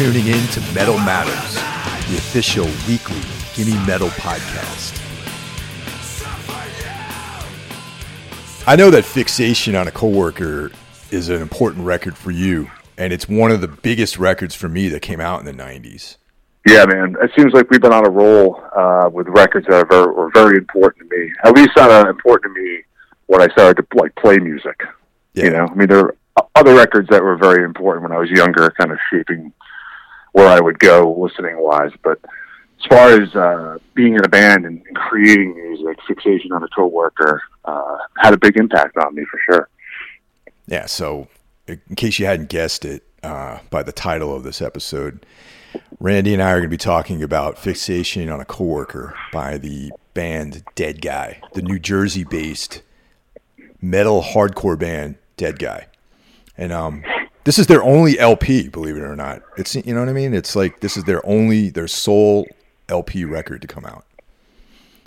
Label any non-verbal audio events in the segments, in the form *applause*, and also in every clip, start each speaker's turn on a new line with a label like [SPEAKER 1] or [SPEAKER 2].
[SPEAKER 1] tuning in to Metal Matters, the official weekly Gimme Metal podcast. I know that Fixation on a Coworker is an important record for you, and it's one of the biggest records for me that came out in the 90s.
[SPEAKER 2] Yeah, man. It seems like we've been on a roll uh, with records that are very, were very important to me. At least uh, important to me when I started to like play music.
[SPEAKER 1] Yeah.
[SPEAKER 2] You know, I mean, there are other records that were very important when I was younger, kind of shaping where I would go listening wise. But as far as uh, being in a band and creating music, Fixation on a Coworker uh, had a big impact on me for sure.
[SPEAKER 1] Yeah, so in case you hadn't guessed it uh, by the title of this episode, Randy and I are going to be talking about Fixation on a Coworker by the band Dead Guy, the New Jersey based metal hardcore band Dead Guy. And um, this is their only LP, believe it or not. It's you know what I mean? It's like this is their only their sole LP record to come out.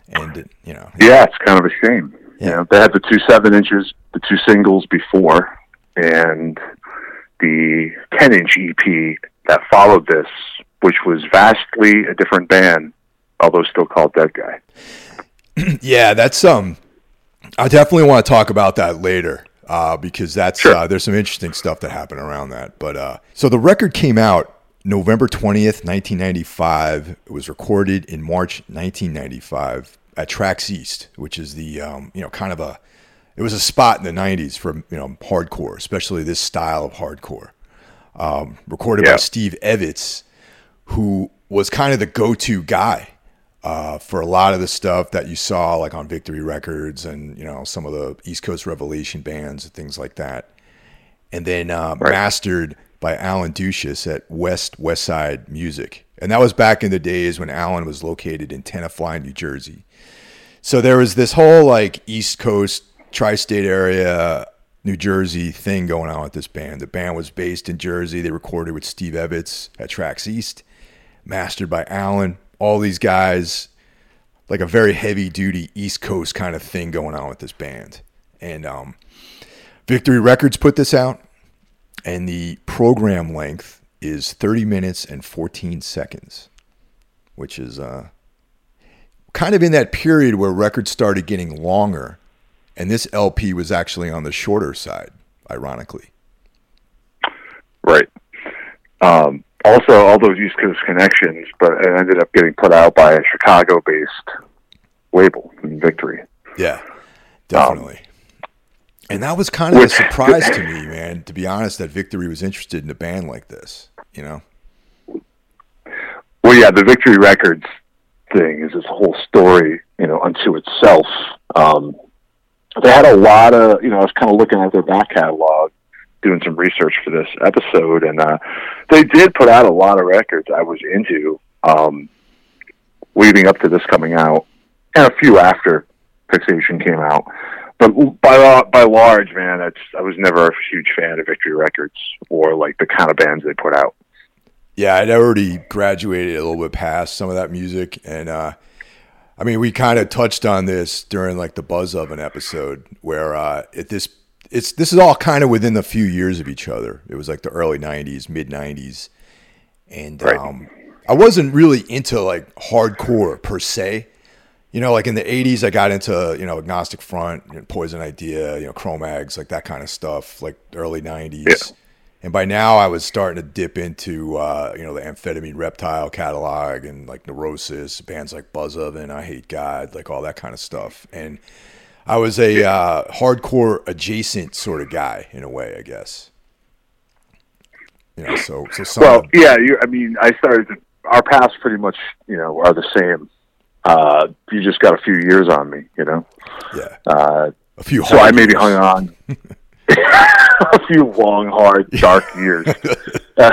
[SPEAKER 1] And you know,
[SPEAKER 2] Yeah, it's kind of a shame.
[SPEAKER 1] Yeah.
[SPEAKER 2] You know, they had the two seven inches, the two singles before, and the ten inch EP that followed this, which was vastly a different band, although still called Dead Guy. *clears throat*
[SPEAKER 1] Yeah, that's um. I definitely want to talk about that later uh, because that's
[SPEAKER 2] Sure.
[SPEAKER 1] uh, there's some interesting stuff that happened around that. But uh, so the record came out November twentieth, nineteen ninety five. It was recorded in March nineteen ninety five at Trax East, which is the um, you know kind of a it was a spot in the '90s for you know hardcore, especially this style of hardcore. Um, recorded by Steve Evetts, who was kind of the go-to guy uh, for a lot of the stuff that you saw like on Victory Records and you know some of the East Coast Revelation bands and things like that. And then uh,
[SPEAKER 2] Right.
[SPEAKER 1] mastered by Alan Douches at West West Side Music, and that was back in the days when Alan was located in Tenafly, New Jersey. So there was this whole like East Coast tri-state area New Jersey thing going on with this band. The band was based in Jersey. They recorded with Steve Evetts at Trax East, mastered by Alan. All these guys, like a very heavy duty East Coast kind of thing going on with this band. And um, Victory Records put this out, and the program length is 30 minutes and 14 seconds, which is uh, kind of in that period where records started getting longer, and this LP was actually on the shorter side, ironically.
[SPEAKER 2] Right. Um, also, all those East Coast connections, but it ended up getting put out by a Chicago-based label, Victory.
[SPEAKER 1] Yeah, definitely. and that was kind of
[SPEAKER 2] which-
[SPEAKER 1] a surprise to me, man. To be honest, that Victory was interested in a band like this. You know?
[SPEAKER 2] Well, yeah, the Victory Records thing is this whole story, you know, unto itself. Um, they had a lot of, you know, I was kind of looking at their back catalog, doing some research for this episode, and uh, they did put out a lot of records I was into um, leading up to this coming out, and a few after Fixation came out. But by by large, man, I was never a huge fan of Victory Records or like the kind of bands they put out.
[SPEAKER 1] Yeah, I'd already graduated a little bit past some of that music, and uh, I mean, we kind of touched on this during like the Buzzoven episode, where uh, it this it's this is all kind of within a few years of each other. It was like the early '90s, mid '90s, and
[SPEAKER 2] Right.
[SPEAKER 1] um, I wasn't really into like hardcore per se. You know, like in the '80s, I got into you know Agnostic Front, you know, Poison Idea, you know Cro-Mags, like that kind of stuff. Like early '90s.
[SPEAKER 2] Yeah.
[SPEAKER 1] And by now, I was starting to dip into uh, you know the amphetamine reptile catalog and like Neurosis, bands like Buzzoven, I Hate God, like all that kind of stuff. And I was a uh, hardcore adjacent sort of guy in a way, I guess. You know, so so some
[SPEAKER 2] Well, yeah, you, I mean, I started. To, our paths pretty much, you know, are the same. Uh, you just got a few years on me, you know.
[SPEAKER 1] yeah,
[SPEAKER 2] Uh,
[SPEAKER 1] a few.
[SPEAKER 2] so I maybe
[SPEAKER 1] years.
[SPEAKER 2] hung on *laughs* *laughs* a few long, hard, dark years. *laughs*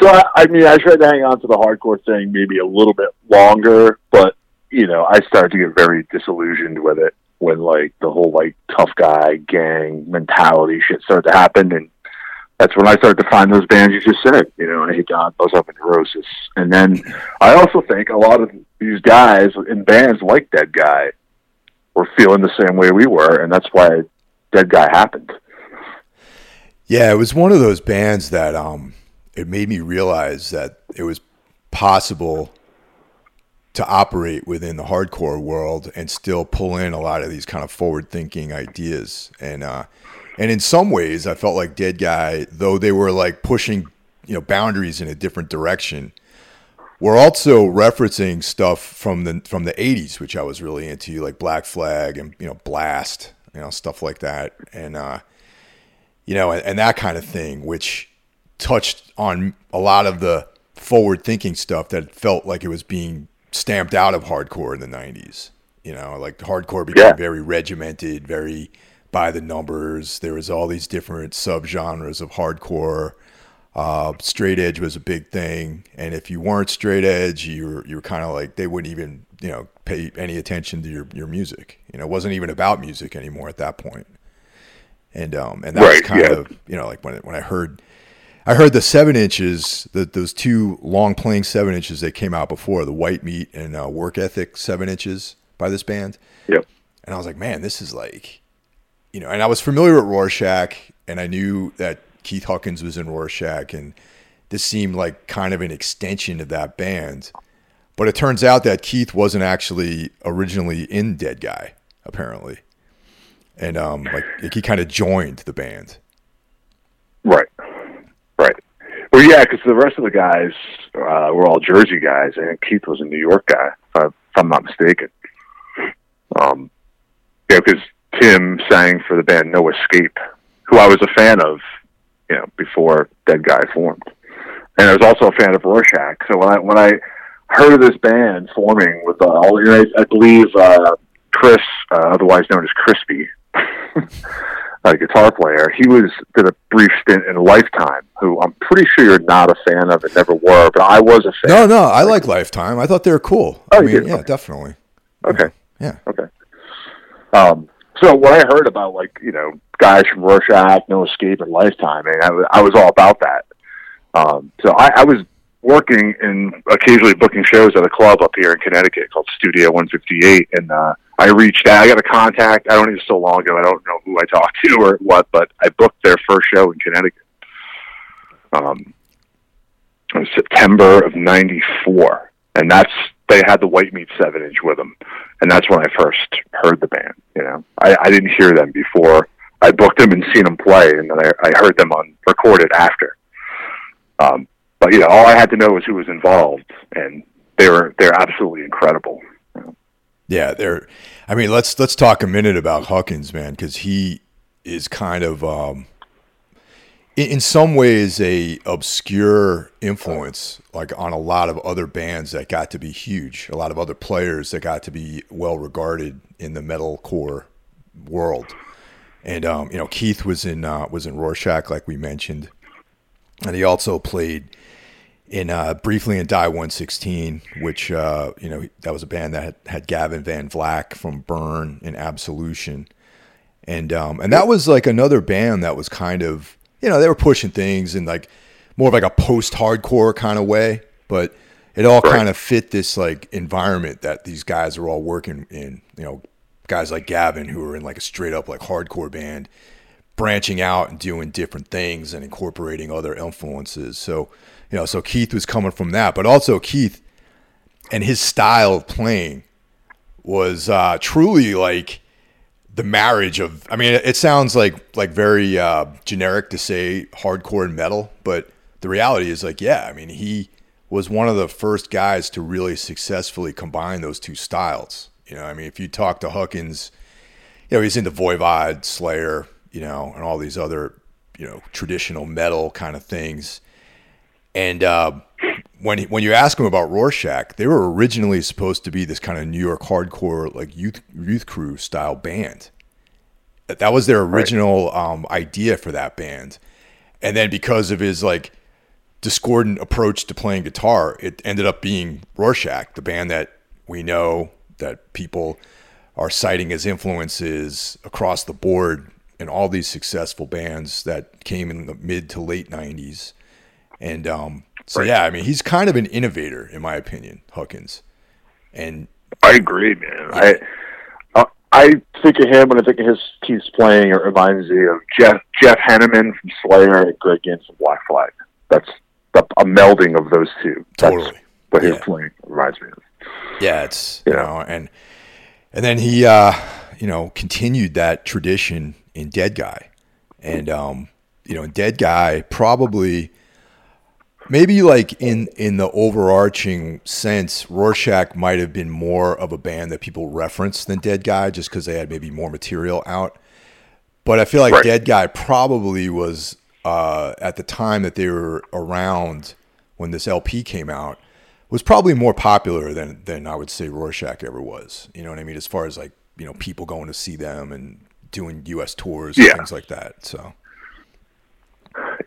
[SPEAKER 2] So I, I mean, I tried to hang on to the hardcore thing maybe a little bit longer, but you know, I started to get very disillusioned with it when like the whole like tough guy gang mentality shit started to happen, and that's when I started to find those bands you just said. You know, I hate God, Buzzoven and Neurosis, and then I also think a lot of these guys in bands like Dead Guy were feeling the same way we were, and that's why Dead Guy happened.
[SPEAKER 1] Yeah, it was one of those bands that um it made me realize that it was possible to operate within the hardcore world and still pull in a lot of these kind of forward thinking ideas. And uh and in some ways I felt like Dead Guy though they were like pushing you know boundaries in a different direction we're also referencing stuff from the from the 80s which I was really into like Black Flag and you know Blast you know stuff like that. And uh you know and, and that kind of thing which touched on a lot of the forward thinking stuff that felt like it was being stamped out of hardcore in the 90s. You know, like hardcore became yeah. very regimented, very by the numbers. There was all these different subgenres of hardcore. Uh, straight edge was a big thing, and if you weren't straight edge, you were you were kind of like they wouldn't even you know pay any attention to your your music. You know, it wasn't even about music anymore at that point. And um and that right, was kind yeah. of you know like when when I heard I heard the seven inches, the, those two long playing seven inches that came out before, the White Meat and uh, Work Ethic seven inches by this band.
[SPEAKER 2] Yep.
[SPEAKER 1] And I was like, man, this is like, you know, and I was familiar with Rorschach and I knew that Keith Huckins was in Rorschach and this seemed like kind of an extension of that band. But it turns out that Keith wasn't actually originally in Dead Guy, apparently. And um, like he kind of joined the band.
[SPEAKER 2] Right. Well, yeah, because the rest of the guys uh, were all Jersey guys, and Keith was a New York guy, if I'm not mistaken. Um, yeah, because Tim sang for the band No Escape, who I was a fan of, you know, before Dead Guy formed, and I was also a fan of Rorschach. So when I when I heard of this band forming with uh, all, you know, I, I believe uh, Chris, uh, otherwise known as Crispy. *laughs* a guitar player. He was did a brief stint in Lifetime, who I'm pretty sure you're not a fan of and never were, but I was a fan.
[SPEAKER 1] No, no, I like Lifetime. I thought they were cool. Oh, I mean, yeah, okay. definitely.
[SPEAKER 2] Okay.
[SPEAKER 1] Yeah.
[SPEAKER 2] Okay. Um, so what I heard about like you know guys from Rorschach, No Escape, and Lifetime, and I, I was all about that. Um, so I, I was working and occasionally booking shows at a club up here in Connecticut called Studio 158, and uh, I reached out. I got a contact. I don't even so long ago. I don't know who I talked to or what, but I booked their first show in Connecticut. Um, it was September of '94, and that's they had the White Meat seven inch with them, and that's when I first heard the band. You know, I, I didn't hear them before. I booked them and seen them play, and then I, I heard them on recorded after. Um, but you know, all I had to know was who was involved, and they were they're absolutely incredible.
[SPEAKER 1] Yeah, they're. I mean, let's let's talk a minute about Huckins, man, because he is kind of, um, in, in some ways, a obscure influence, like on a lot of other bands that got to be huge, a lot of other players that got to be well regarded in the metalcore world. And um, you know, Keith was in uh, was in Rorschach, like we mentioned, and he also played in uh, briefly in Die 116, which uh, you know that was a band that had, had Gavin Van Vlack from Burn and Absolution, and um, and that was like another band that was kind of you know they were pushing things in like more of like a post hardcore kind of way, but it all kind of fit this like environment that these guys are all working in. You know, guys like Gavin who are in like a straight up like hardcore band, branching out and doing different things and incorporating other influences. So you know, so Keith was coming from that, but also Keith and his style of playing was uh, truly like the marriage of. I mean, it sounds like like very uh, generic to say hardcore and metal, but the reality is like, yeah, I mean, he was one of the first guys to really successfully combine those two styles. You know, I mean, if you talk to Huckins, you know, he's into Voivod, Slayer, you know, and all these other, you know, traditional metal kind of things. And uh, when when you ask them about Rorschach, they were originally supposed to be this kind of New York hardcore like youth youth crew style band. That was their original right. um, idea for that band, and then because of his like discordant approach to playing guitar, it ended up being Rorschach, the band that we know that people are citing as influences across the board in all these successful bands that came in the mid to late 90s and um, so right. yeah, I mean, he's kind of an innovator in my opinion, Huckins. And
[SPEAKER 2] I agree, man. Yeah. I uh, I think of him when I think of his Keith's playing. It reminds me of Jeff Jeff Hanneman from Slayer and Greg Ginn from Black Flag. That's a, a melding of those two. That's
[SPEAKER 1] Totally.
[SPEAKER 2] what his
[SPEAKER 1] Yeah.
[SPEAKER 2] playing reminds me of.
[SPEAKER 1] Yeah, it's you
[SPEAKER 2] Yeah.
[SPEAKER 1] know, and and then he uh, you know continued that tradition in Dead Guy, and um, you know, Dead Guy probably maybe like in in the overarching sense, Rorschach might have been more of a band that people reference than Dead Guy, just because they had maybe more material out. But I feel like
[SPEAKER 2] Right.
[SPEAKER 1] Dead Guy probably was uh, at the time that they were around when this LP came out was probably more popular than than I would say Rorschach ever was. You know what I mean? As far as like you know people going to see them and doing U.S. tours and
[SPEAKER 2] Yeah.
[SPEAKER 1] things like that. So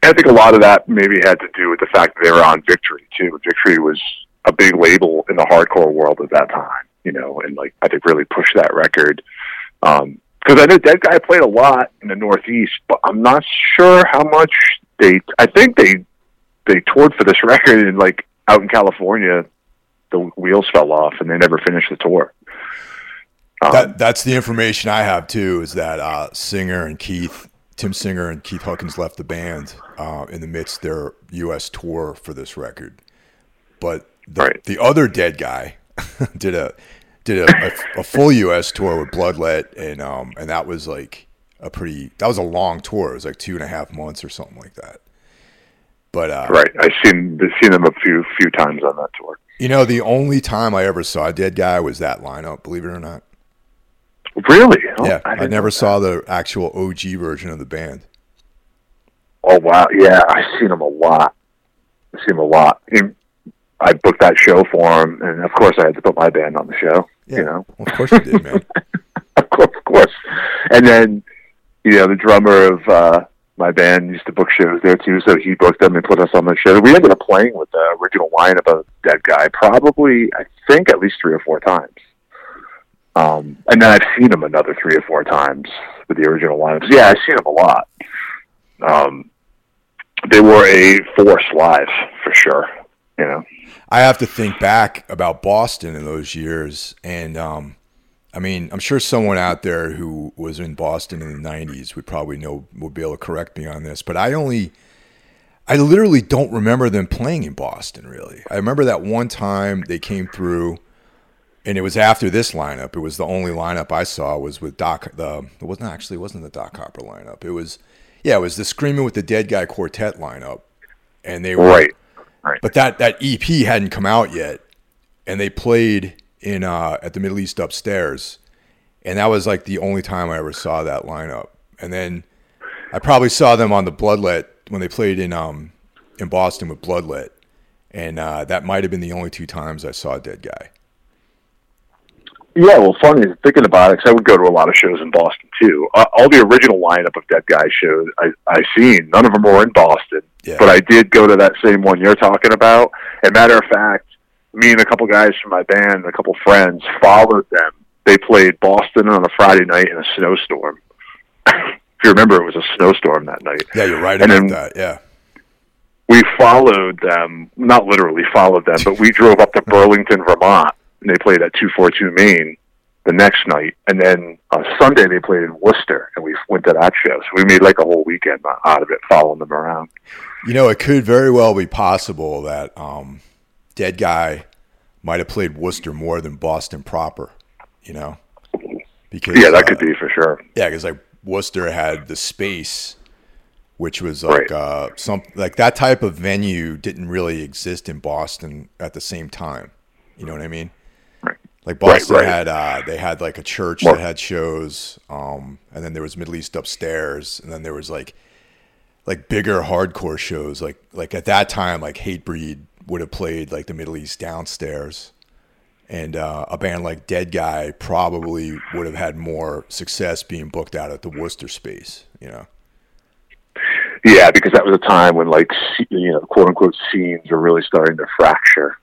[SPEAKER 2] I think a lot of that maybe had to do with the fact that they were on Victory too. Victory was a big label in the hardcore world at that time, you know, and like I think really pushed that record. Um 'cause because I know Dead Guy played a lot in the Northeast, but I'm not sure how much they. I think they they toured for this *laughs* record and like out in California, the wheels fell off and they never finished the tour. Um,
[SPEAKER 1] that that's the information I have too. Is that uh, Singer and Keith, Tim Singer and Keith Huckins left the band uh, in the midst of their U.S. tour for this record, but the,
[SPEAKER 2] Right.
[SPEAKER 1] the other dead guy *laughs* did a did a, a, a full U.S. tour with Bloodlet, and um and that was like a pretty that was a long tour. It was like two and a half months or something like that. But uh,
[SPEAKER 2] right, I've seen I've seen them a few few times on that tour.
[SPEAKER 1] you know, the only time I ever saw a dead guy was that lineup. Believe it or not.
[SPEAKER 2] Really? Oh,
[SPEAKER 1] yeah, I,
[SPEAKER 2] didn't
[SPEAKER 1] never saw the actual OG version of the band.
[SPEAKER 2] Oh wow, yeah, I've seen him a lot. I've seen him a lot. I booked that show for him, and of course, I had to put my band on the show.
[SPEAKER 1] Yeah.
[SPEAKER 2] You know,
[SPEAKER 1] Well, of course you did, man. *laughs*
[SPEAKER 2] of course, of course. And then, you know, the drummer of uh, my band used to book shows there too, so he booked them and put us on the show. We ended up playing with the original lineup of Dead Guy probably, I think, at least three or four times. Um, and then I've seen him another three or four times with the original lineups. Yeah, I've seen him a lot. Um, they were a force live for sure. You know,
[SPEAKER 1] I have to think back about Boston in those years, and um, I mean, I'm sure someone out there who was in Boston in the '90s would probably know would be able to correct me on this, but I only, I literally don't remember them playing in Boston. Really, I remember that one time they came through, and it was after this lineup. It was the only lineup I saw was with Doc. The it wasn't actually it wasn't the Doc Hopper lineup. It was, yeah, it was the Screaming with the Dead Guy quartet lineup, and they were
[SPEAKER 2] right? right.
[SPEAKER 1] but that that EP hadn't come out yet, and they played in uh, at the Middle East upstairs, and that was like the only time I ever saw that lineup. And then I probably saw them on the Bloodlet when they played in um in Boston with Bloodlet, and uh, that might have been the only two times I saw a Dead Guy.
[SPEAKER 2] Yeah, well, funny thinking about it, because I would go to a lot of shows in Boston too. Uh, all the original lineup of Dead Guy shows I I seen, none of them were in Boston,
[SPEAKER 1] Yeah.
[SPEAKER 2] but I did go to that same one you're talking about. And matter of fact, me and a couple guys from my band, and a couple friends, followed them. They played Boston on a Friday night in a snowstorm. *coughs* if you remember, it was a snowstorm that night.
[SPEAKER 1] Yeah, you're right
[SPEAKER 2] And
[SPEAKER 1] about
[SPEAKER 2] then-
[SPEAKER 1] that. Yeah,
[SPEAKER 2] we followed them, not literally followed them, but we drove up to *laughs* Burlington, Vermont, and they played at 242 Main the next night. And then on Sunday, they played in Worcester, and we went to that show. So we made like a whole weekend out of it, following them around.
[SPEAKER 1] you know, it could very well be possible that um, Dead Guy might have played Worcester more than Boston proper. You know, because
[SPEAKER 2] Yeah, that
[SPEAKER 1] uh,
[SPEAKER 2] could be for sure.
[SPEAKER 1] Yeah, because like Worcester had the space, which was like
[SPEAKER 2] Right.
[SPEAKER 1] uh, some like that type of venue didn't really exist in Boston at the same time. You know what I mean?
[SPEAKER 2] Right.
[SPEAKER 1] Like Boston
[SPEAKER 2] right.
[SPEAKER 1] had uh, they had like a church that had shows, um, and then there was Middle East upstairs, and then there was like like bigger hardcore shows. Like like at that time, like Hatebreed would have played like the Middle East downstairs and uh, a band like Dead Guy probably would have had more success being booked out at the Worcester space. You know,
[SPEAKER 2] Yeah, because that was a time when like you know, quote unquote scenes were really starting to fracture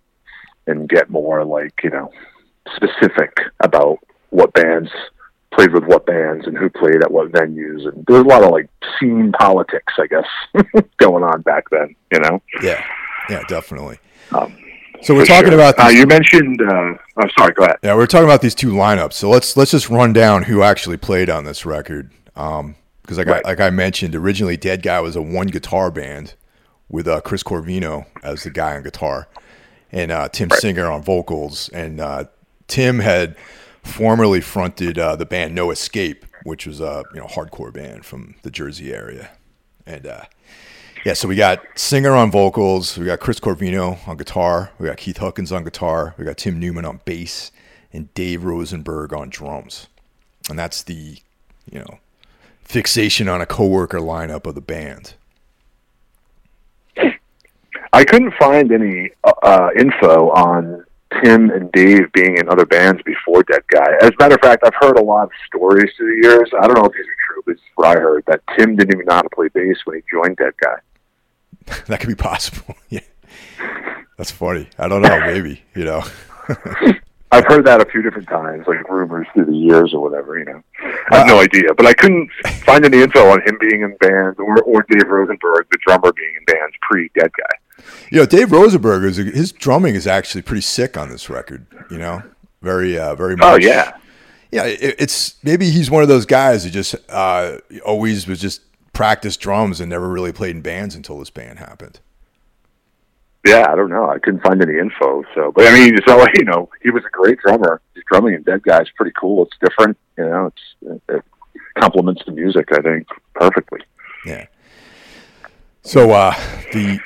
[SPEAKER 2] and get more like you know specific about what bands played with what bands and who played at what venues, and there was a lot of like scene politics, I guess, *laughs* going on back then. You know.
[SPEAKER 1] yeah, yeah, definitely.
[SPEAKER 2] Um,
[SPEAKER 1] So we're talking
[SPEAKER 2] sure.
[SPEAKER 1] about
[SPEAKER 2] Uh, you mentioned. Uh, I'm sorry. Go ahead.
[SPEAKER 1] yeah, we're talking about these two lineups. So let's let's just run down who actually played on this record. Um, because like
[SPEAKER 2] Right.
[SPEAKER 1] I, like I mentioned, originally Dead Guy was a one guitar band with uh, Chris Corvino as the guy on guitar and uh, Tim right. Singer on vocals. And uh, Tim had formerly fronted uh, the band No Escape, which was a you know hardcore band from the Jersey area. And uh, yeah, so we got Singer on vocals, we got Chris Corvino on guitar, we got Keith Huckins on guitar, we got Tim Naumann on bass, and Dave Rosenberg on drums. And that's the, you know, fixation on a coworker lineup of the band.
[SPEAKER 2] I couldn't find any uh, uh, info on Tim and Dave being in other bands before Dead Guy. As a matter of fact, I've heard a lot of stories through the years. I don't know if these are true, but it's what I heard that Tim didn't even know how to play bass when he joined Dead Guy. *laughs*
[SPEAKER 1] that could be possible. *laughs* yeah, that's funny. I don't know. Maybe you know. *laughs*
[SPEAKER 2] I've heard that a few different times, like rumors through the years or whatever. You know, I have no uh, idea, but I couldn't find any info on him being in bands or or Dave Rosenberg, the drummer, being in bands pre Dead Guy.
[SPEAKER 1] You know, Dave Rosenberg is his drumming is actually pretty sick on this record. You know, very uh, very oh, much.
[SPEAKER 2] Oh yeah,
[SPEAKER 1] yeah. It, it's maybe he's one of those guys who just uh, always was just practiced drums and never really played in bands until this band happened.
[SPEAKER 2] Yeah, I don't know. I couldn't find any info. So, but I mean, so *laughs* you know, he was a great drummer. His drumming in Dead Guy is pretty cool. It's different. You know, it's it complements the music. I think perfectly.
[SPEAKER 1] Yeah. So uh, the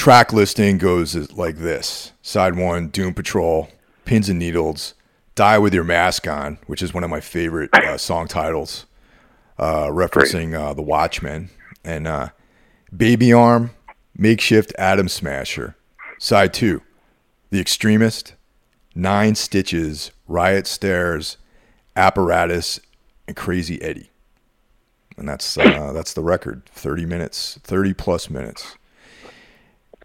[SPEAKER 1] track listing goes like this: Side one, Doom Patrol, Pins and Needles, Die with Your Mask On, which is one of my favorite uh, song titles, uh, referencing uh, the Watchmen, and uh, Baby Arm, Makeshift Atom Smasher. Side two, The Extremist, Nine Stitches, Riot Stairs, Apparatus, and Crazy Eddie. And that's uh, that's the record. Thirty minutes, thirty plus minutes.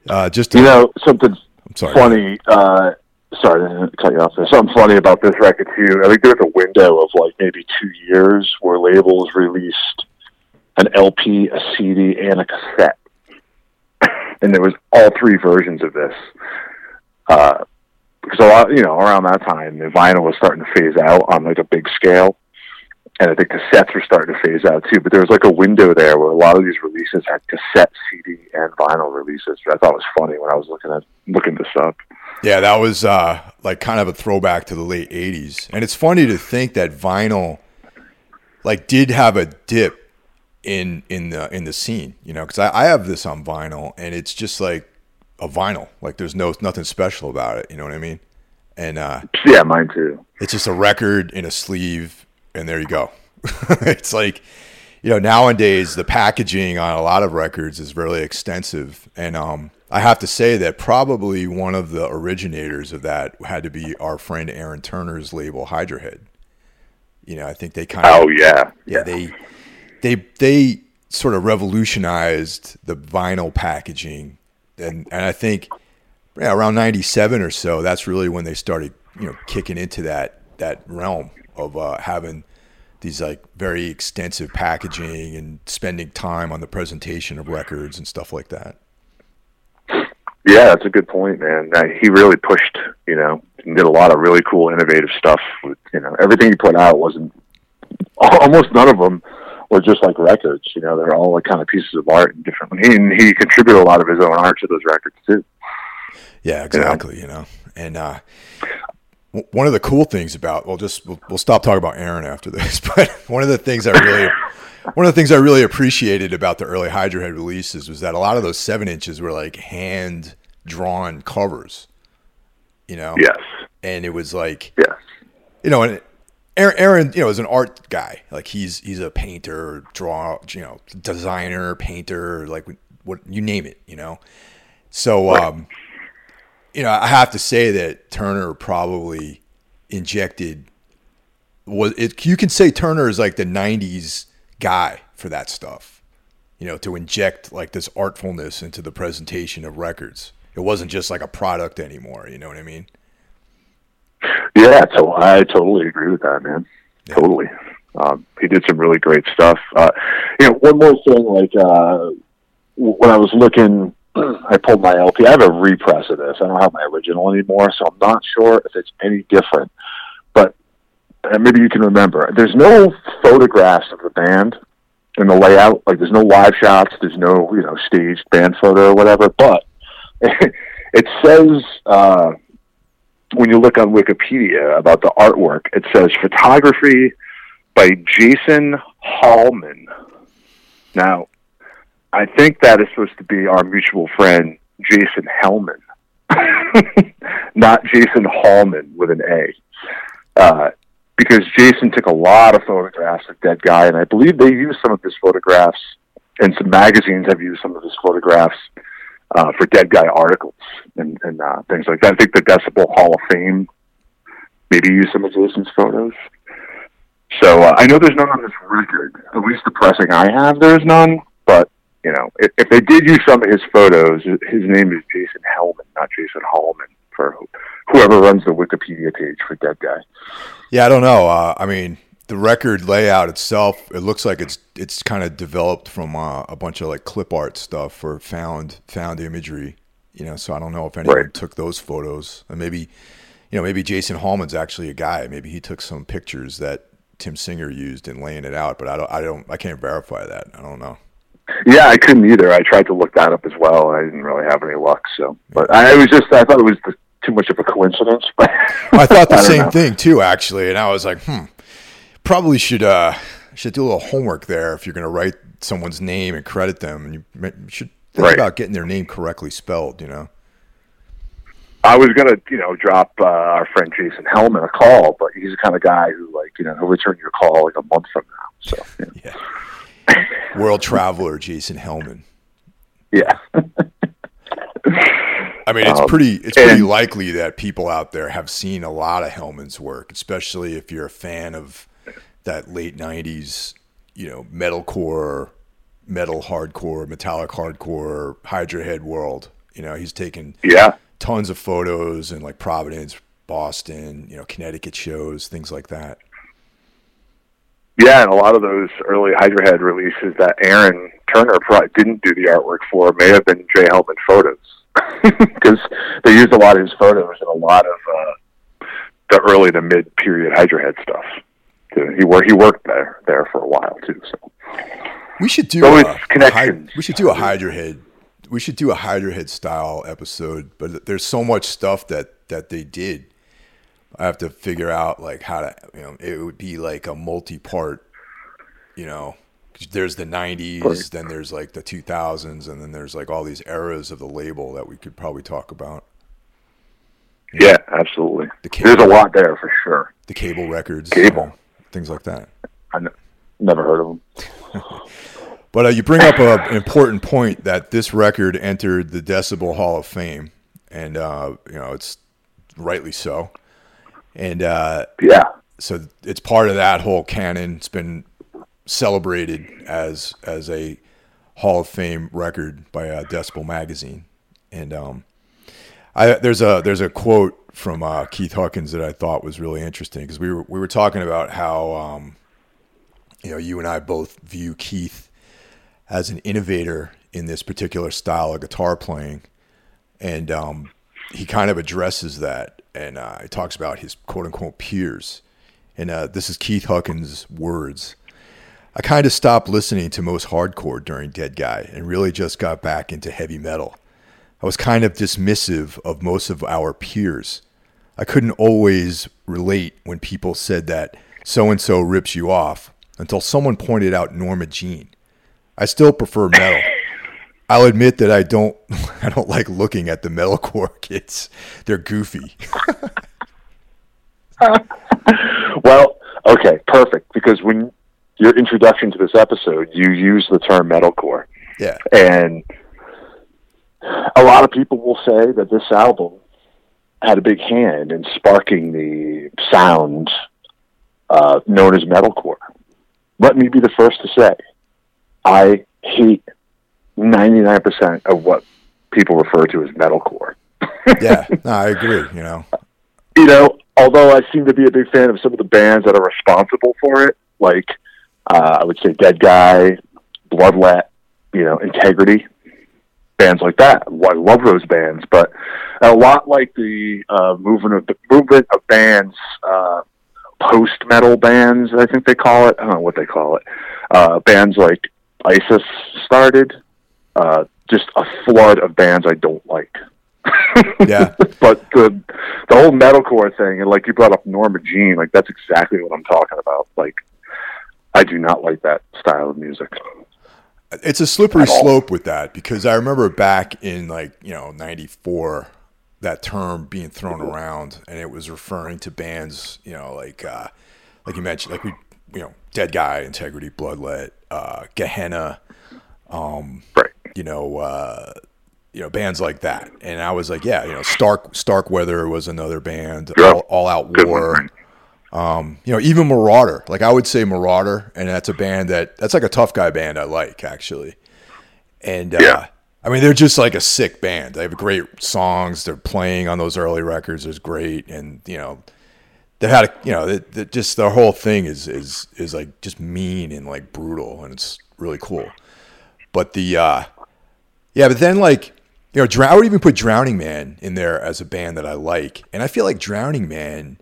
[SPEAKER 1] Uh, just
[SPEAKER 2] to, you know something funny. Uh, sorry to cut you off. There's something funny about this record too. I think there's a window of like maybe two years where labels released an LP, a CD, and a cassette *coughs* and there was all three versions of this. Uh, because a lot, you know, around that time, the vinyl was starting to phase out on like a big scale, and I think cassettes were starting to phase out too. But there was like a window there where a lot of these releases had cassette, CD, and vinyl releases. I thought it was funny when I was looking at looking this up.
[SPEAKER 1] Yeah, that was uh, like kind of a throwback to the late '80s, and it's funny to think that vinyl like did have a dip in in the in the scene, you know, because I, I have this on vinyl and it's just like a vinyl, like there's no nothing special about it, you know what I mean? And uh,
[SPEAKER 2] yeah, mine too.
[SPEAKER 1] It's just a record in a sleeve, and there you go. *laughs* it's like you know nowadays the packaging on a lot of records is really extensive, and um, I have to say that probably one of the originators of that had to be our friend Aaron Turner's label Hydra You know, I think they kind
[SPEAKER 2] of oh yeah.
[SPEAKER 1] Yeah they they they sort of revolutionized the vinyl packaging, and and I think yeah, around '97 or so, that's really when they started you know kicking into that that realm of uh, having these like very extensive packaging and spending time on the presentation of records and stuff like that.
[SPEAKER 2] Yeah, that's a good point, man. He really pushed, you know, did a lot of really cool, innovative stuff. With, you know, everything he put out wasn't almost none of them were just like records. You know, they're all like kind of pieces of art and different. And he, he contributed a lot of his own art to those records too.
[SPEAKER 1] Yeah, exactly. You know, you know? and uh, one of the cool things about well, just we'll, we'll stop talking about Aaron after this, *laughs* but one of the things I really one of the things I really appreciated about the early Hydra Head releases was that a lot of those seven inches were like hand drawn covers. You know.
[SPEAKER 2] Yes.
[SPEAKER 1] And it was like.
[SPEAKER 2] Yes.
[SPEAKER 1] You know, and Aaron, Aaron, you know, is an art guy. Like he's he's a painter, draw, you know, designer, painter, like what you name it, you know. So, um, you know, I have to say that Turner probably injected was it. You can say Turner is like the '90s guy for that stuff. You know, to inject like this artfulness into the presentation of records. It wasn't just like a product anymore. You know what I mean?
[SPEAKER 2] Yeah, so I totally agree with that, man. Yeah. Totally. Um, he did some really great stuff. Uh, you know, one more thing, like uh, when I was looking, *clears throat* I pulled my LP. I have a repress of this. I don't have my original anymore, so I'm not sure if it's any different. But maybe you can remember. There's no photographs of the band in the layout. Like there's no live shots, there's no you know staged band photo or whatever. But *laughs* it says uh, when you look on Wikipedia about the artwork, it says photography by Jason Hallman. Now, I think that is supposed to be our mutual friend Jason Hellman, *laughs* not Jason Hallman with an A. Uh, because Jason took a lot of photographs of Dead Guy, and I believe they used some of his photographs, and some magazines have used some of his photographs uh, for Dead Guy articles and, and uh, things like that. I think the Decibel Hall of Fame maybe used some of Jason's photos. So uh, I know there's none on this record. At least the pressing I have, there's none. You know, if, if they did use some of his photos, his name is Jason Hellman, not Jason Hallman, for whoever runs the Wikipedia page for Dead Guy.
[SPEAKER 1] Yeah, I don't know. Uh, I mean, the record layout itself, it looks like it's it's kind of developed from uh, a bunch of like clip art stuff for found found imagery. You know, so I don't know if anyone right. took those photos, and maybe, you know, maybe Jason Hallman's actually a guy. Maybe he took some pictures that Tim Singer used in laying it out, but I don't, I don't, I can't verify that. I don't know.
[SPEAKER 2] Yeah, I couldn't either. I tried to look that up as well. I didn't really have any luck. So, but I was just, I thought it was the, too much of a coincidence. But
[SPEAKER 1] I thought *laughs* the I same know. thing too, actually. And I was like, hmm, probably should uh should do a little homework there if you're going to write someone's name and credit them. And you should think right. about getting their name correctly spelled. You know.
[SPEAKER 2] I was gonna, you know, drop uh, our friend Jason Hellman a call, but he's the kind of guy who, like, you know, he'll return your call like a month from now. So,
[SPEAKER 1] yeah. yeah. *laughs* World traveler Jason Hellman.
[SPEAKER 2] Yeah.
[SPEAKER 1] I mean, it's um, pretty it's pretty and, likely that people out there have seen a lot of Hellman's work, especially if you're a fan of that late '90s, you know, metalcore, metal hardcore, metallic hardcore, Hydra Head world. You know, he's taken
[SPEAKER 2] yeah
[SPEAKER 1] tons of photos in like Providence, Boston, you know, Connecticut shows, things like that.
[SPEAKER 2] Yeah, and a lot of those early Hydra Head releases that Aaron Turner probably didn't do the artwork for may have been Jay Hellman photos *laughs* because they used a lot of his photos in a lot of uh, the early to mid period Hydra Head stuff. He worked he worked there there for a while too. So
[SPEAKER 1] we should do so a, a, we should do a Hydra Head we should do a Hydra Head style episode, but there's so much stuff that that they did. I have to figure out like how to you know it would be like a multi part, you know, there's the 90s, then there's like the 2000s, and then there's like all these eras of the label that we could probably talk about.
[SPEAKER 2] You yeah, know, absolutely. The cable, there's a lot there for sure.
[SPEAKER 1] The cable records,
[SPEAKER 2] cable, you know,
[SPEAKER 1] things like that.
[SPEAKER 2] I n- never heard of them. *laughs*
[SPEAKER 1] but uh, you bring up a, an important point that this record entered the Decibel Hall of Fame, and uh, you know it's rightly so. And uh,
[SPEAKER 2] yeah,
[SPEAKER 1] so it's part of that whole canon. It's been celebrated as as a Hall of Fame record by uh, Decibel Magazine, and um, I there's a there's a quote from uh, Keith Huckins that I thought was really interesting because we were we were talking about how um, you know you and I both view Keith as an innovator in this particular style of guitar playing, and um, he kind of addresses that and uh, he talks about his quote unquote peers, and uh, this is Keith Huckins' words. I kind of stopped listening to most hardcore during Dead Guy and really just got back into heavy metal. I was kind of dismissive of most of our peers. I couldn't always relate when people said that so and so rips you off until someone pointed out Norma Jean. I still prefer metal. I'll admit that I don't *laughs* I don't like looking at the metalcore *laughs* kids. They're goofy. *laughs*
[SPEAKER 2] well, okay, perfect. Because when your introduction to this episode, you use the term metalcore.
[SPEAKER 1] Yeah.
[SPEAKER 2] And a lot of people will say that this album had a big hand in sparking the sound uh, known as metalcore. Let me be the first to say, I hate 99% of what people refer to as metalcore.
[SPEAKER 1] yeah, *laughs* no, I agree, you know.
[SPEAKER 2] You know, although I seem to be a big fan of some of the bands that are responsible for it, like uh, I would say Dead Guy, Bloodlet, you know, Integrity, bands like that. I love those bands, but a lot like the uh, movement of the movement of bands, uh, post metal bands. I think they call it. I don't know what they call it. uh, bands like ISIS started. Uh, just a flood of bands I don't like. *laughs*
[SPEAKER 1] Yeah. *laughs*
[SPEAKER 2] but the the whole metalcore thing, and like you brought up Norma Jean, like that's exactly what I'm talking about. Like, I do not like that style of music.
[SPEAKER 1] It's a slippery slope with that because I remember back in like, you know, 94, that term being thrown around and it was referring to bands, you know, like, uh, like you mentioned, like we, you know, Dead Guy, Integrity, Bloodlet, uh, Gehenna, um,
[SPEAKER 2] Right.
[SPEAKER 1] You know, uh, you know, bands like that. And I was like, yeah, you know, Stark, Starkweather was another band,
[SPEAKER 2] Yeah.
[SPEAKER 1] all, all Out
[SPEAKER 2] Good
[SPEAKER 1] War.
[SPEAKER 2] one.
[SPEAKER 1] you know, even Marauder. Like I would say Marauder, and that's a band that that's like a tough guy band I like actually. And uh,
[SPEAKER 2] Yeah.
[SPEAKER 1] I mean, they're just like a sick band. They have great songs. They're playing on those early records is great, and you know, they had a, you know, it, it just their whole thing is is is like just mean and like brutal, and it's really cool. But the uh, yeah, but then like you know, Drow- I would even put Drowning Man in there as a band that I like, and I feel like Drowning Man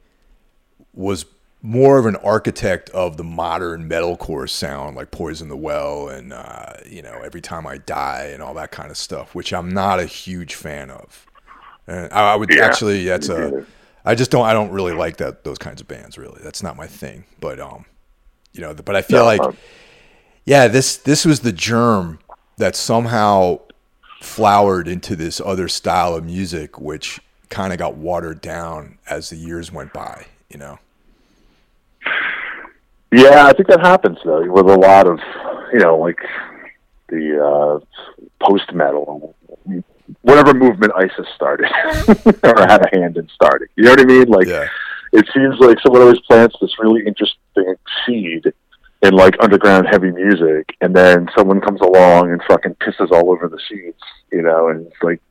[SPEAKER 1] was more of an architect of the modern metalcore sound, like Poison the Well and uh, you know Every Time I Die and all that kind of stuff, which I'm not a huge fan of. And I, I would
[SPEAKER 2] Yeah,
[SPEAKER 1] actually that's a. I just don't I don't really like that those kinds of bands really. That's not my thing. But um, you know, but I feel
[SPEAKER 2] No,
[SPEAKER 1] like
[SPEAKER 2] um,
[SPEAKER 1] yeah, this this was the germ that somehow flowered into this other style of music, which kind of got watered down as the years went by. You know.
[SPEAKER 2] Yeah, I think that happens though with a lot of you know like the uh, post metal, whatever movement ISIS started *laughs* or had a hand in starting. You know what I mean? Like
[SPEAKER 1] Yeah.
[SPEAKER 2] it seems like someone always plants this really interesting seed in like underground heavy music, and then someone comes along and fucking pisses all over the seeds, you know, and it's like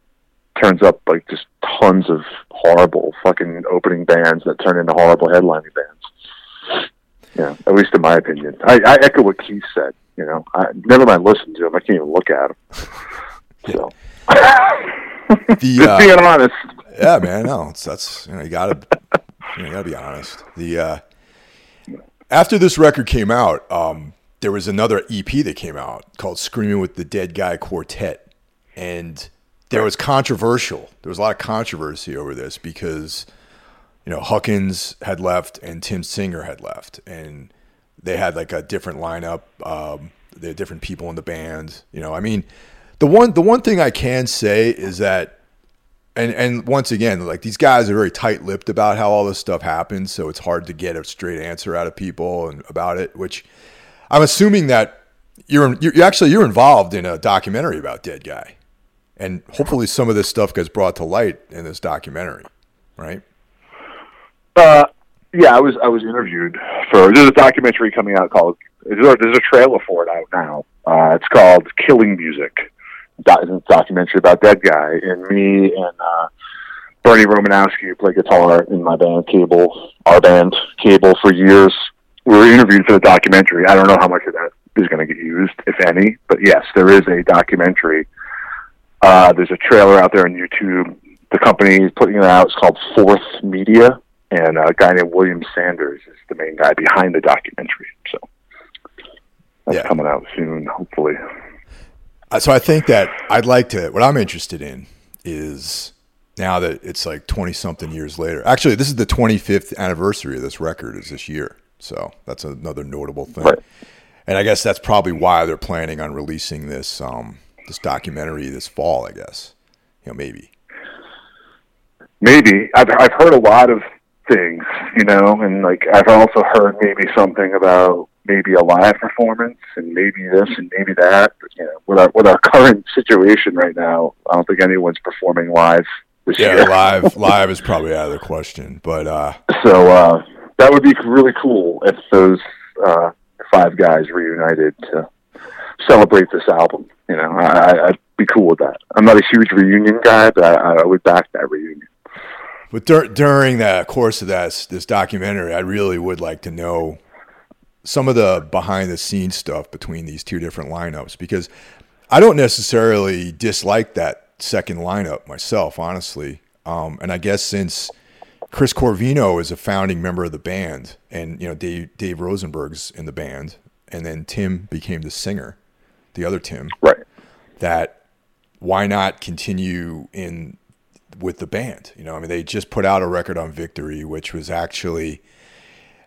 [SPEAKER 2] turns up like just tons of horrible fucking opening bands that turn into horrible headlining bands. Yeah, at least in my opinion. I, I echo what Keith said. You know, I never mind listen to him. I can't even look at him. *laughs* So,
[SPEAKER 1] The *laughs*
[SPEAKER 2] just
[SPEAKER 1] uh,
[SPEAKER 2] being honest.
[SPEAKER 1] yeah, man, no, that's you know you gotta you, know, you gotta be honest. The uh, after this record came out, um, there was another EP that came out called "Screaming with the Dead Guy Quartet," and there was controversial. There was a lot of controversy over this because you know Huckins had left and Tim Singer had left, and they had like a different lineup. Um, they had different people in the band. You know, I mean, the one the one thing I can say is that and and once again, like these guys are very tight-lipped about how all this stuff happens, so it's hard to get a straight answer out of people and about it. Which I'm assuming that you're you're actually you're involved in a documentary about Dead Guy, and hopefully some of this stuff gets brought to light in this documentary, right?
[SPEAKER 2] Uh, yeah, I was I was interviewed for there's a documentary coming out called there's a, there's a trailer for it out now. Uh, it's called Killing Music. Do- It's a documentary about that Guy and me and uh, Bernie Romanowski, who played guitar in my band Cable, our band Cable for years. We were interviewed for the documentary. I don't know how much of that is going to get used, if any, but yes, there is a documentary. Uh, there's a trailer out there on YouTube. The company is putting it out It's called Fourth Media, and a guy named William Sanders is the main guy behind the documentary. So that's
[SPEAKER 1] Yeah.
[SPEAKER 2] coming out soon, hopefully.
[SPEAKER 1] Uh, So I think that I'd like to. What I'm interested in is now that it's like 20 something years later. Actually, this is the 25th anniversary of this record. Is this year? So that's another notable thing.
[SPEAKER 2] Right.
[SPEAKER 1] And I guess that's probably why they're planning on releasing this um, this documentary this fall. I guess you know maybe.
[SPEAKER 2] Maybe I've I've heard a lot of things, you know, and like I've also heard maybe something about maybe a live performance and maybe this and maybe that. You know, with our with our current situation right now, I don't think anyone's performing live this
[SPEAKER 1] Yeah,
[SPEAKER 2] year.
[SPEAKER 1] live *laughs* live is probably out of the question. But uh,
[SPEAKER 2] So uh, that would be really cool if those uh, five guys reunited to celebrate this album. You know, I, I- I'd be cool with that. I'm not a huge reunion guy, but I, I would back that reunion.
[SPEAKER 1] But dur- during the course of that this documentary, I really would like to know some of the behind the scenes stuff between these two different lineups because I don't necessarily dislike that second lineup myself, honestly. Um, and I guess since Chris Corvino is a founding member of the band, and you know Dave Dave Rosenberg's in the band, and then Tim became the singer, the other Tim.
[SPEAKER 2] Right.
[SPEAKER 1] That why not continue in with the band? You know, I mean, they just put out a record on Victory, which was actually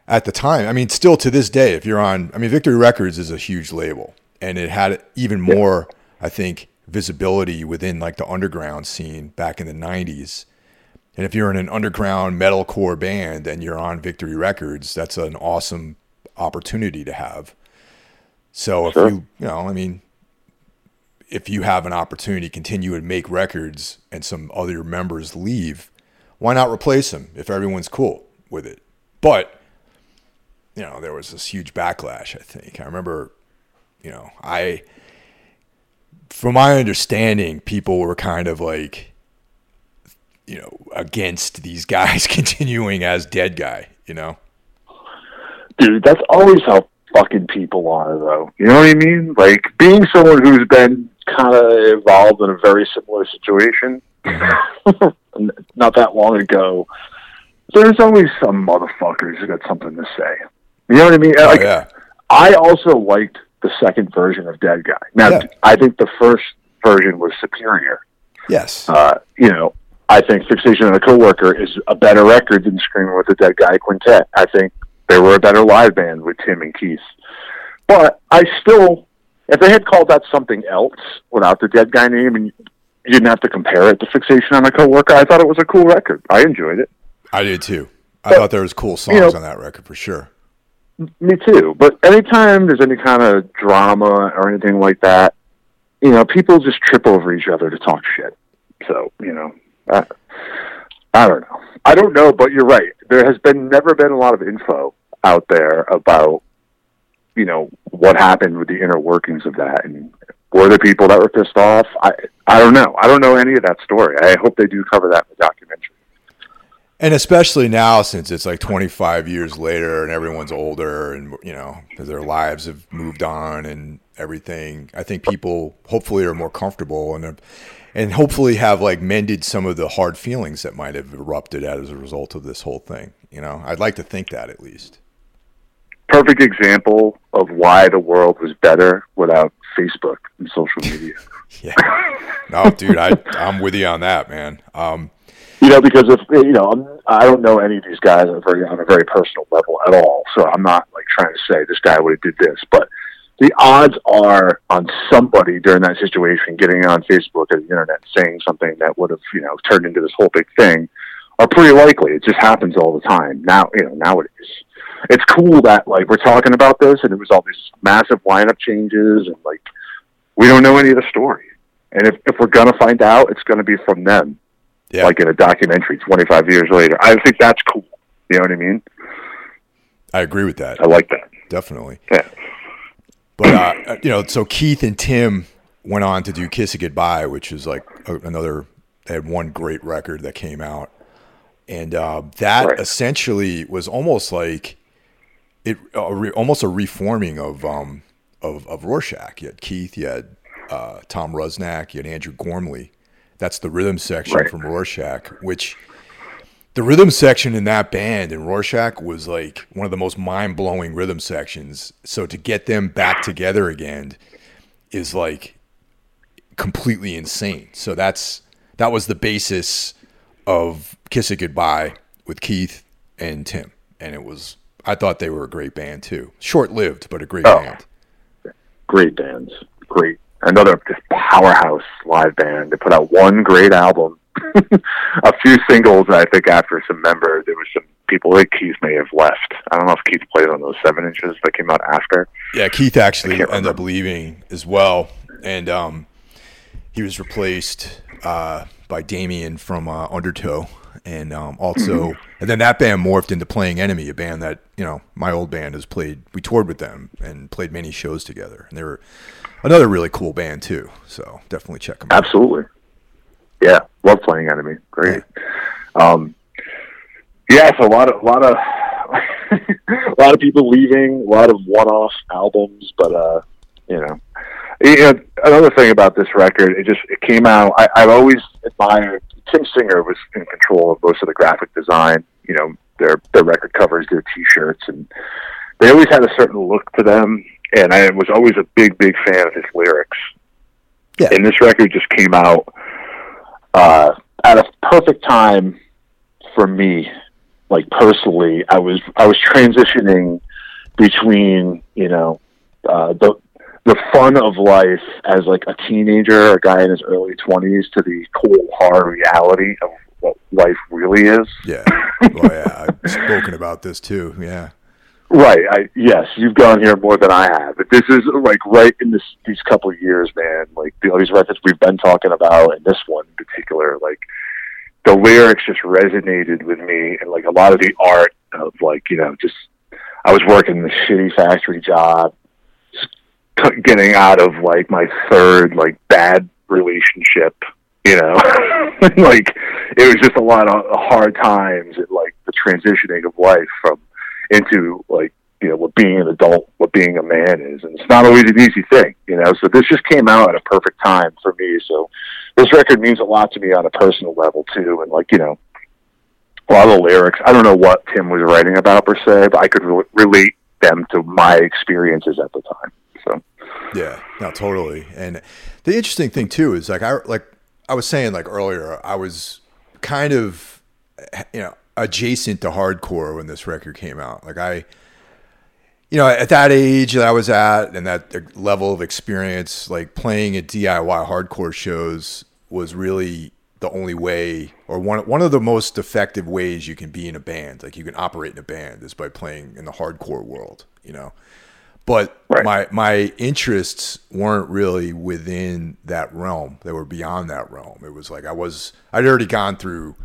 [SPEAKER 1] at the time. I mean, still to this day, if you're on, I mean, Victory Records is a huge label, and it had even more, I think, visibility within like the underground scene back in the '90s. And if you're in an underground metalcore band and you're on Victory Records, that's an awesome opportunity to have. So if
[SPEAKER 2] Sure.
[SPEAKER 1] you, you know, I mean, if you have an opportunity to continue and make records and some other members leave, why not replace them if everyone's cool with it? But, you know, there was this huge backlash, I think. I remember, you know, I, from my understanding, people were kind of like, you know, against these guys *laughs* continuing as dead guy, you know?
[SPEAKER 2] Dude, that's always how fucking people are, though. You know what I mean? Like, being someone who's been kind of involved in a very similar situation mm-hmm. *laughs* not that long ago, there's always some motherfuckers who got something to say. You know what I mean?
[SPEAKER 1] Oh, yeah.
[SPEAKER 2] I also liked the second version of Dead Guy. Now,
[SPEAKER 1] Yeah.
[SPEAKER 2] I think the first version was superior.
[SPEAKER 1] Yes.
[SPEAKER 2] Uh, you know, I think Fixation on a Coworker is a better record than Screaming with the Dead Guy Quintet. I think they were a better live band with Tim and Keith. But I still, if they had called that something else without the Dead Guy name and you didn't have to compare it to Fixation on a Coworker, I thought it was a cool record. I enjoyed it.
[SPEAKER 1] I did too. I
[SPEAKER 2] But,
[SPEAKER 1] thought there was cool songs
[SPEAKER 2] know-
[SPEAKER 1] on that record for sure.
[SPEAKER 2] Me too. But anytime there's any kind of drama or anything like that, you know, people just trip over each other to talk shit. So, you know, I, I don't know. I don't know, but you're right. There has been never been a lot of info out there about, you know, what happened with the inner workings of that and were there people that were pissed off? I I don't know. I don't know any of that story. I hope they do cover that in the documentary.
[SPEAKER 1] And especially now, since it's like 25 years later and everyone's older and, you know, their lives have moved on and everything, I think people hopefully are more comfortable and, and hopefully have like mended some of the hard feelings that might have erupted as a result of this whole thing. You know, I'd like to think that at least.
[SPEAKER 2] perfect example of why the world was better without Facebook and social media. *laughs*
[SPEAKER 1] Yeah. No, dude, I, I'm with you on that, man. Um,
[SPEAKER 2] You know, because if you know, I'm, I don't know any of these guys on a very on a very personal level at all. So I'm not like trying to say this guy would have did this, but the odds are on somebody during that situation getting on Facebook or the internet saying something that would have you know turned into this whole big thing are pretty likely. It just happens all the time now. You know, nowadays. It's cool that like we're talking about this, and it was all these massive lineup changes, and like we don't know any of the story. And if if we're gonna find out, it's gonna be from them
[SPEAKER 1] yeah.
[SPEAKER 2] like in a documentary 25 years later. I think that's cool. You know what I mean?
[SPEAKER 1] I agree with that.
[SPEAKER 2] I like that.
[SPEAKER 1] Definitely.
[SPEAKER 2] Yeah.
[SPEAKER 1] But uh, you know, so Keith and Tim went on to do "Kiss It Goodbye," which is like another. They had one great record that came out, and uh, that
[SPEAKER 2] Right.
[SPEAKER 1] essentially was almost like it, a re, almost a reforming of um of of Rorschach. You had Keith, you had uh, Thom Rusnak, you had Andrew Gormley. That's the rhythm section
[SPEAKER 2] Right.
[SPEAKER 1] from Rorschach, which the rhythm section in that band in Rorschach was like one of the most mind blowing rhythm sections. So to get them back together again is like completely insane. So that's that was the basis of Kiss It Goodbye with Keith and Tim, and it was I thought they were a great band too. Short lived, but a great
[SPEAKER 2] Oh.
[SPEAKER 1] band.
[SPEAKER 2] Great bands. Great. Another just powerhouse live band. They put out one great album. *laughs* a few singles, I think, after some member, there was some people like Keith may have left. I don't know if Keith played on those seven inches that came out after.
[SPEAKER 1] Yeah, Keith actually ended up leaving as well, and um, he was replaced uh, by Demian from uh, Undertow, and um, also,
[SPEAKER 2] Mm-hmm.
[SPEAKER 1] And then that band morphed into Playing Enemy, a band that you know my old band has played. We toured with them and played many shows together, and they were another really cool band too. So definitely check them out.
[SPEAKER 2] Absolutely. Yeah, love playing enemy. Great. Um, yeah, so a lot of a lot of *laughs* a lot of people leaving, a lot of one-off albums, but uh, you know, you know, another thing about this record, it just it came out. I, I've always admired Tim Singer was in control of most of the graphic design. You know, their their record covers, their T-shirts, and they always had a certain look to them. and I was always a big, big fan of his lyrics.
[SPEAKER 1] Yeah.
[SPEAKER 2] And this record just came out uh, at a perfect time for me. Like personally, I was I was transitioning between you know uh, the the fun of life as like a teenager, a guy in his early twenties, to the cold hard reality of what life really is.
[SPEAKER 1] Yeah. Well, yeah. I've spoken about this too. Yeah.
[SPEAKER 2] Right. I yes, you've gone here more than I have. But this is like right in this these couple of years, man. Like the, all these records we've been talking about, and this one in particular, like the lyrics just resonated with me, and like a lot of the art of like you know just I was working the shitty factory job, getting out of like my third like bad relationship. You know, *laughs* like it was just a lot of hard times and like the transitioning of life from into like you know what being an adult, what being a man is, and it's not always an easy thing, you know. So this just came out at a perfect time for me. So this record means a lot to me on a personal level too, and like you know, a lot of the lyrics. I don't know what Tim was writing about per se, but I could re- relate them to my experiences at the time. So
[SPEAKER 1] yeah, no, totally. And the interesting thing too is like I like I was saying like earlier, I was kind of you know adjacent to hardcore when this record came out. Like I, you know, at that age that I was at and that level of experience, like playing at DIY hardcore shows was really the only way or one one of the most effective ways you can be in a band. Like you can operate in a band is by playing in the hardcore world, you know. But right. my my interests weren't really within that realm. They were beyond that realm. It was like I was I'd already gone through,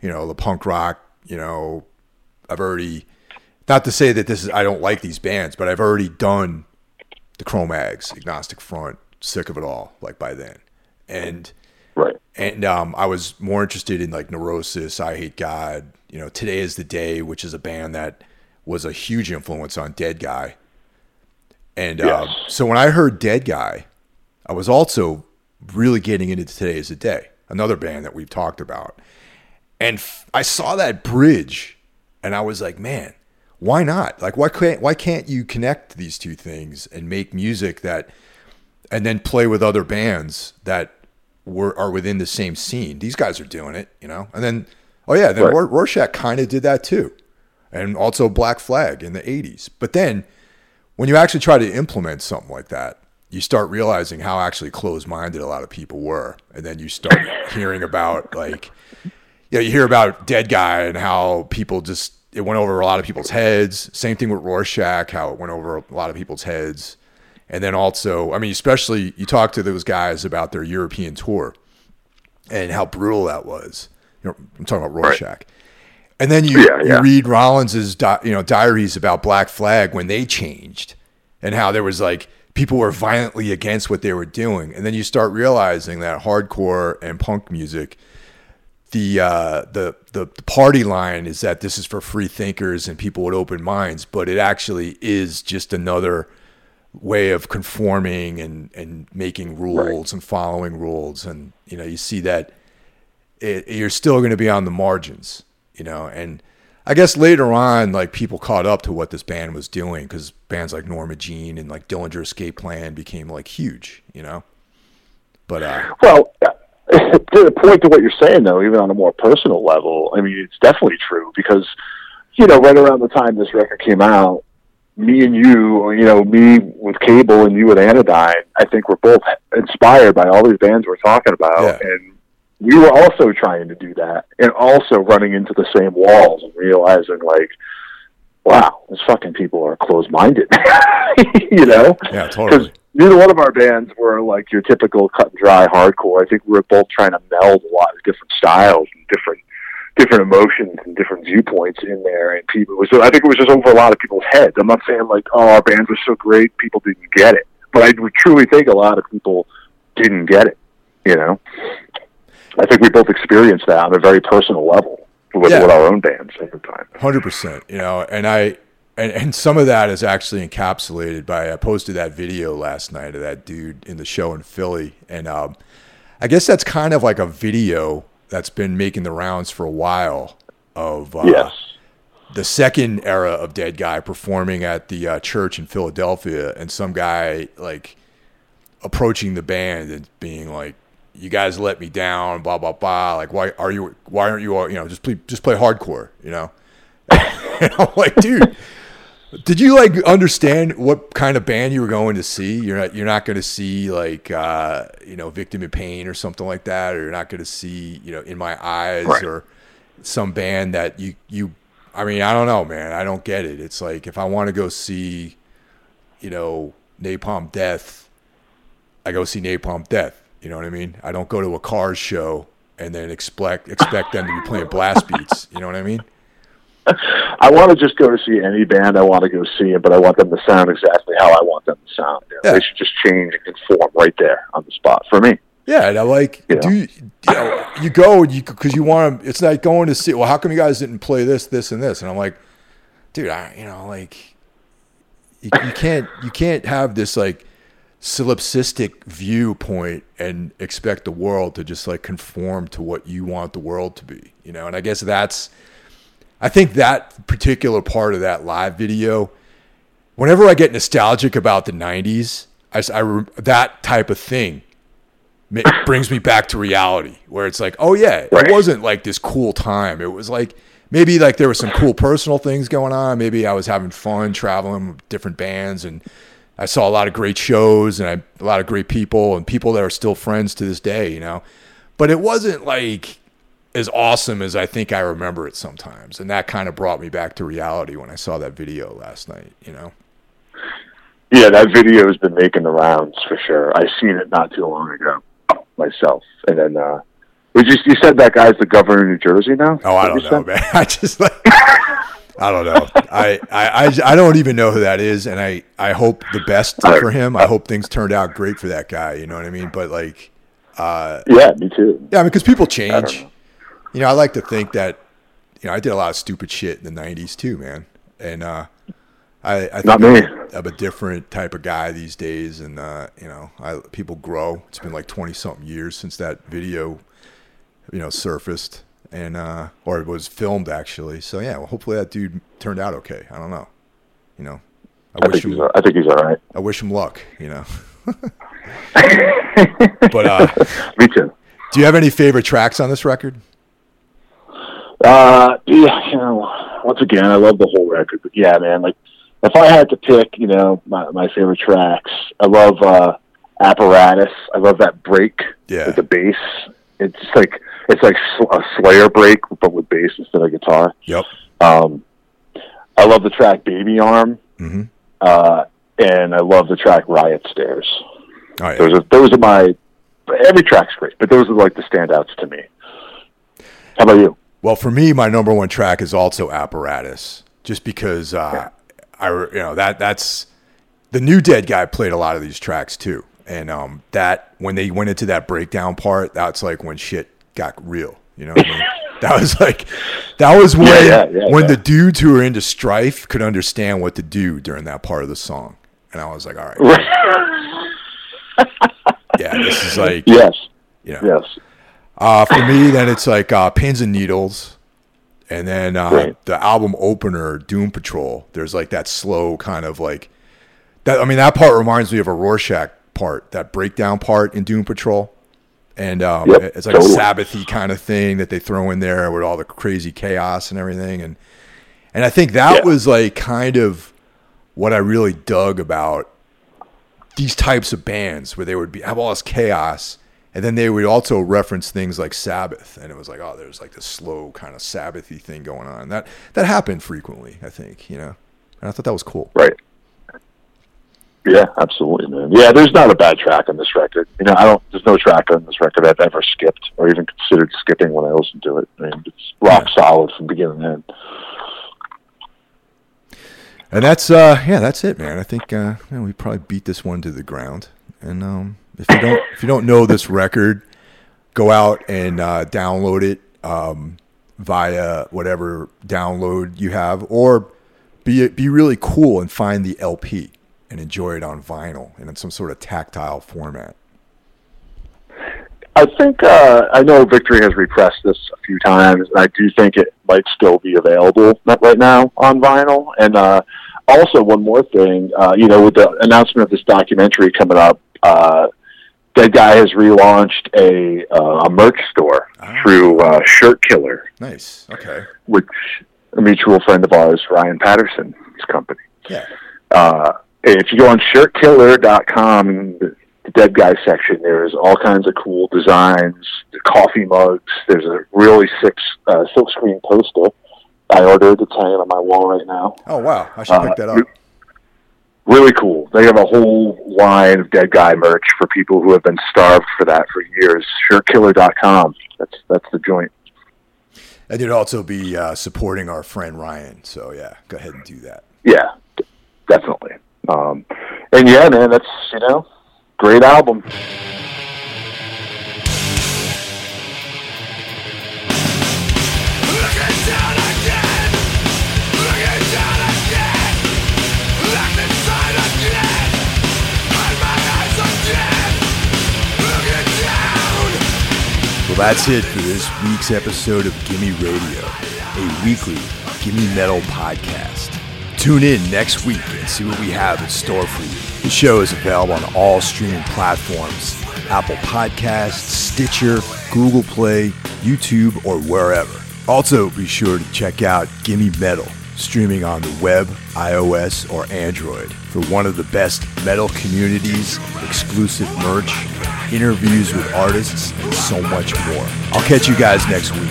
[SPEAKER 1] you know, the punk rock you know, I've already not to say that this is I don't like these bands, but I've already done the Cro-Mags, Agnostic Front, sick of it all, like by then. And
[SPEAKER 2] right.
[SPEAKER 1] And um, I was more interested in like Neurosis, Eyehategod, you know, Today is the Day, which is a band that was a huge influence on Dead Guy. And yes. um, so when I heard Dead Guy, I was also really getting into Today is the Day, another band that we've talked about. And f- I saw that bridge and I was like, man, why not? Like, why can't, why can't you connect these two things and make music that, and then play with other bands that were, are within the same scene? These guys are doing it, you know? And then, oh yeah, then right. Rorschach kind of did that too. And also Black Flag in the 80s. But then when you actually try to implement something like that, you start realizing how actually closed minded a lot of people were. And then you start *coughs* hearing about like, you know, you hear about Dead Guy and how people just it went over a lot of people's heads. Same thing with Rorschach, how it went over a lot of people's heads. And then also, I mean, especially you talk to those guys about their European tour and how brutal that was. You know, I'm talking about Rorschach. Right. And then you, yeah, yeah. you read Rollins's di- you know diaries about Black Flag when they changed and how there was like people were violently against what they were doing. And then you start realizing that hardcore and punk music the uh, the the party line is that this is for free thinkers and people with open minds, but it actually is just another way of conforming and and making rules right. and following rules, and you know you see that it, you're still going to be on the margins, you know, and I guess later on, like people caught up to what this band was doing because bands like Norma Jean and like Dillinger Escape Plan became like huge, you know. But uh,
[SPEAKER 2] well, *laughs* to the point to what you're saying, though, even on a more personal level, I mean, it's definitely true because, you know, right around the time this record came out, me and you, you know, me with Cable and you with Anodyne, I think we're both inspired by all these bands we're talking about. Yeah. And we were also trying to do that and also running into the same walls and realizing, like, wow, these fucking people are closed minded, *laughs* you know?
[SPEAKER 1] Yeah, totally Because
[SPEAKER 2] neither one of our bands were like your typical cut and dry hardcore. I think we were both trying to meld a lot of different styles and different different emotions and different viewpoints in there. And people was I think it was just over a lot of people's heads. I'm not saying like oh our band was so great people didn't get it, but I truly think a lot of people didn't get it. You know, I think we both experienced that on a very personal level with, yeah. with our own bands at the time.
[SPEAKER 1] Hundred percent. You know, and I and and some of that is actually encapsulated by I posted that video last night of that dude in the show in Philly, and um, I guess that's kind of like a video that's been making the rounds for a while of uh,
[SPEAKER 2] yes.
[SPEAKER 1] the second era of Dead Guy performing at the uh, church in Philadelphia, and some guy like approaching the band and being like, "You guys let me down," blah blah blah. Like, why are you? Why aren't you? all You know, just play just play hardcore. You know. *laughs* and I'm like, dude. Did you like understand what kind of band you were going to see? You're not you're not going to see like uh, you know Victim of Pain or something like that, or you're not going to see you know In My Eyes
[SPEAKER 2] Right.
[SPEAKER 1] or some band that you you. I mean, I don't know, man. I don't get it. It's like if I want to go see, you know, Napalm Death, I go see Napalm Death. You know what I mean? I don't go to a Cars show and then expect expect them to be playing blast beats. You know what I mean? *laughs*
[SPEAKER 2] I want to just go to see any band I want to go see, but I want them to sound exactly how I want them to sound. You know,
[SPEAKER 1] Yeah.
[SPEAKER 2] They should just change and conform right there on the spot for me.
[SPEAKER 1] Yeah, and I like
[SPEAKER 2] Yeah.
[SPEAKER 1] do you, you know you go you because you want to. It's like going to see. Well, how come you guys didn't play this, this, and this? And I'm like, dude, I you know like you, you can't you can't have this like solipsistic viewpoint and expect the world to just like conform to what you want the world to be. You know, and I guess that's I think that particular part of that live video. Whenever I get nostalgic about the '90s, I, I that type of thing *laughs* brings me back to reality where it's like oh yeah it wasn't like this cool time it was like maybe like there were some cool personal things going on maybe i was having fun traveling with different bands and i saw a lot of great shows and I, a lot of great people and people that are still friends to this day you know but it wasn't like as awesome as i think i remember it sometimes and that kind of brought me back to reality when i saw that video last night you know
[SPEAKER 2] Yeah, that video has been making the rounds for sure. I seen it not too long ago myself, and then uh, we just you said that guy's the governor of New Jersey now.
[SPEAKER 1] Oh, I don't know,
[SPEAKER 2] said?
[SPEAKER 1] man. *laughs* I just like *laughs* I don't know. I, I, I, I don't even know who that is, and I, I hope the best for him. I hope things turned out great for that guy. You know what I mean? But like, uh,
[SPEAKER 2] Yeah, me too.
[SPEAKER 1] yeah, I mean, because people change.
[SPEAKER 2] know.
[SPEAKER 1] You know, I like to think that you know I did a lot of stupid shit in the '90s too, man. And uh, I, I
[SPEAKER 2] Not
[SPEAKER 1] think
[SPEAKER 2] me.
[SPEAKER 1] I'm a- I'm a different type of guy these days, and uh, you know, I, people grow. It's been like 20 something years since that video, you know, surfaced and uh, or it was filmed actually. So yeah, well, hopefully that dude turned out okay. I don't know. You know, I,
[SPEAKER 2] I
[SPEAKER 1] wish
[SPEAKER 2] think,
[SPEAKER 1] him.
[SPEAKER 2] he's, I think he's all right.
[SPEAKER 1] I wish him luck. You know. *laughs* but uh,
[SPEAKER 2] Me too.
[SPEAKER 1] do you have any favorite tracks on this record?
[SPEAKER 2] Uh, yeah, you know, once again, I love the whole record, but yeah, man, like if I had to pick, you know, my my favorite tracks, I love uh Apparatus. I love that break
[SPEAKER 1] Yeah.
[SPEAKER 2] with the bass. It's like it's like a Slayer break, but with bass instead of guitar.
[SPEAKER 1] Yep.
[SPEAKER 2] Um, I love the track Baby Arm,
[SPEAKER 1] hmm
[SPEAKER 2] uh, and I love the track Riot Stairs.
[SPEAKER 1] Oh, yeah.
[SPEAKER 2] Those are those are my every track's great, but those are like the standouts to me. How about you?
[SPEAKER 1] Well, for me, my number one track is also Apparatus, just because uh, I, you know, that that's the new Dead guy played a lot of these tracks too, and um, that when they went into that breakdown part, that's like when shit got real. You know what I mean? *laughs* That was like, that was when
[SPEAKER 2] yeah, yeah,
[SPEAKER 1] when
[SPEAKER 2] yeah.
[SPEAKER 1] the dudes who were into Strife could understand what to do during that part of the song, and I was like, all right, *laughs* yeah, this is like,
[SPEAKER 2] yes,
[SPEAKER 1] you know,
[SPEAKER 2] yes.
[SPEAKER 1] uh, for me, then it's like uh, Pins and Needles, and then uh,
[SPEAKER 2] Right.
[SPEAKER 1] the album opener, Doom Patrol. There's like that slow kind of like that. I mean, that part reminds me of a Rorschach part, that breakdown part in Doom Patrol, and um,
[SPEAKER 2] Yep,
[SPEAKER 1] it's like
[SPEAKER 2] totally.
[SPEAKER 1] a Sabbathy kind of thing that they throw in there with all the crazy chaos and everything, and and I think that
[SPEAKER 2] Yeah.
[SPEAKER 1] was like kind of what I really dug about these types of bands where they would be have all this chaos and then they would also reference things like Sabbath and it was like oh there's like this slow kind of Sabbathy thing going on that that happened frequently I think you know and I thought that was cool
[SPEAKER 2] Right. Yeah, absolutely, man. Yeah, there's not a bad track on this record. You know, I don't. There's no track on this record I've ever skipped or even considered skipping when I listen to it. I mean, it's rock
[SPEAKER 1] Yeah.
[SPEAKER 2] solid from beginning to end.
[SPEAKER 1] and that's uh yeah that's it man I think uh we probably beat this one to the ground and um if you don't if you don't know this record go out and uh, download it um, via whatever download you have, or be be really cool and find the LP and enjoy it on vinyl and in some sort of tactile format.
[SPEAKER 2] I think uh, I know Victory has repressed this a few times, and I do think it might still be available right now on vinyl. And uh, also, one more thing, uh, you know, with the announcement of this documentary coming up, uh, Dead Guy has relaunched a uh, a merch store
[SPEAKER 1] Ah.
[SPEAKER 2] through uh, Shirt Killer,
[SPEAKER 1] Nice. Okay.
[SPEAKER 2] which a mutual friend of ours, Ryan Patterson's company.
[SPEAKER 1] Yeah.
[SPEAKER 2] Uh, if you go on shirtkiller.com, in the Dead Guy section, there's all kinds of cool designs, the coffee mugs. There's a really sick uh, silkscreen poster I ordered that's hanging on my wall right now.
[SPEAKER 1] Oh wow, I should pick that up.
[SPEAKER 2] Really cool. They have a whole line of Dead Guy merch for people who have been starved for that for years. Shirtkiller.com. That's that's the joint.
[SPEAKER 1] And you'd also be uh, supporting our friend Ryan. So yeah, go ahead and do that.
[SPEAKER 2] Yeah, definitely. Um, and yeah, man, that's you know, great album.
[SPEAKER 1] That's it for this week's episode of Gimme Radio, a weekly Gimme Metal podcast. Tune in next week and see what we have in store for you. The show is available on all streaming platforms Apple Podcasts, Stitcher, Google Play, YouTube, or wherever. Also, be sure to check out Gimme Metal, streaming on the web, iOS, or Android, for one of the best metal communities, exclusive merch, interviews with artists, and so much more. I'll catch you guys next week.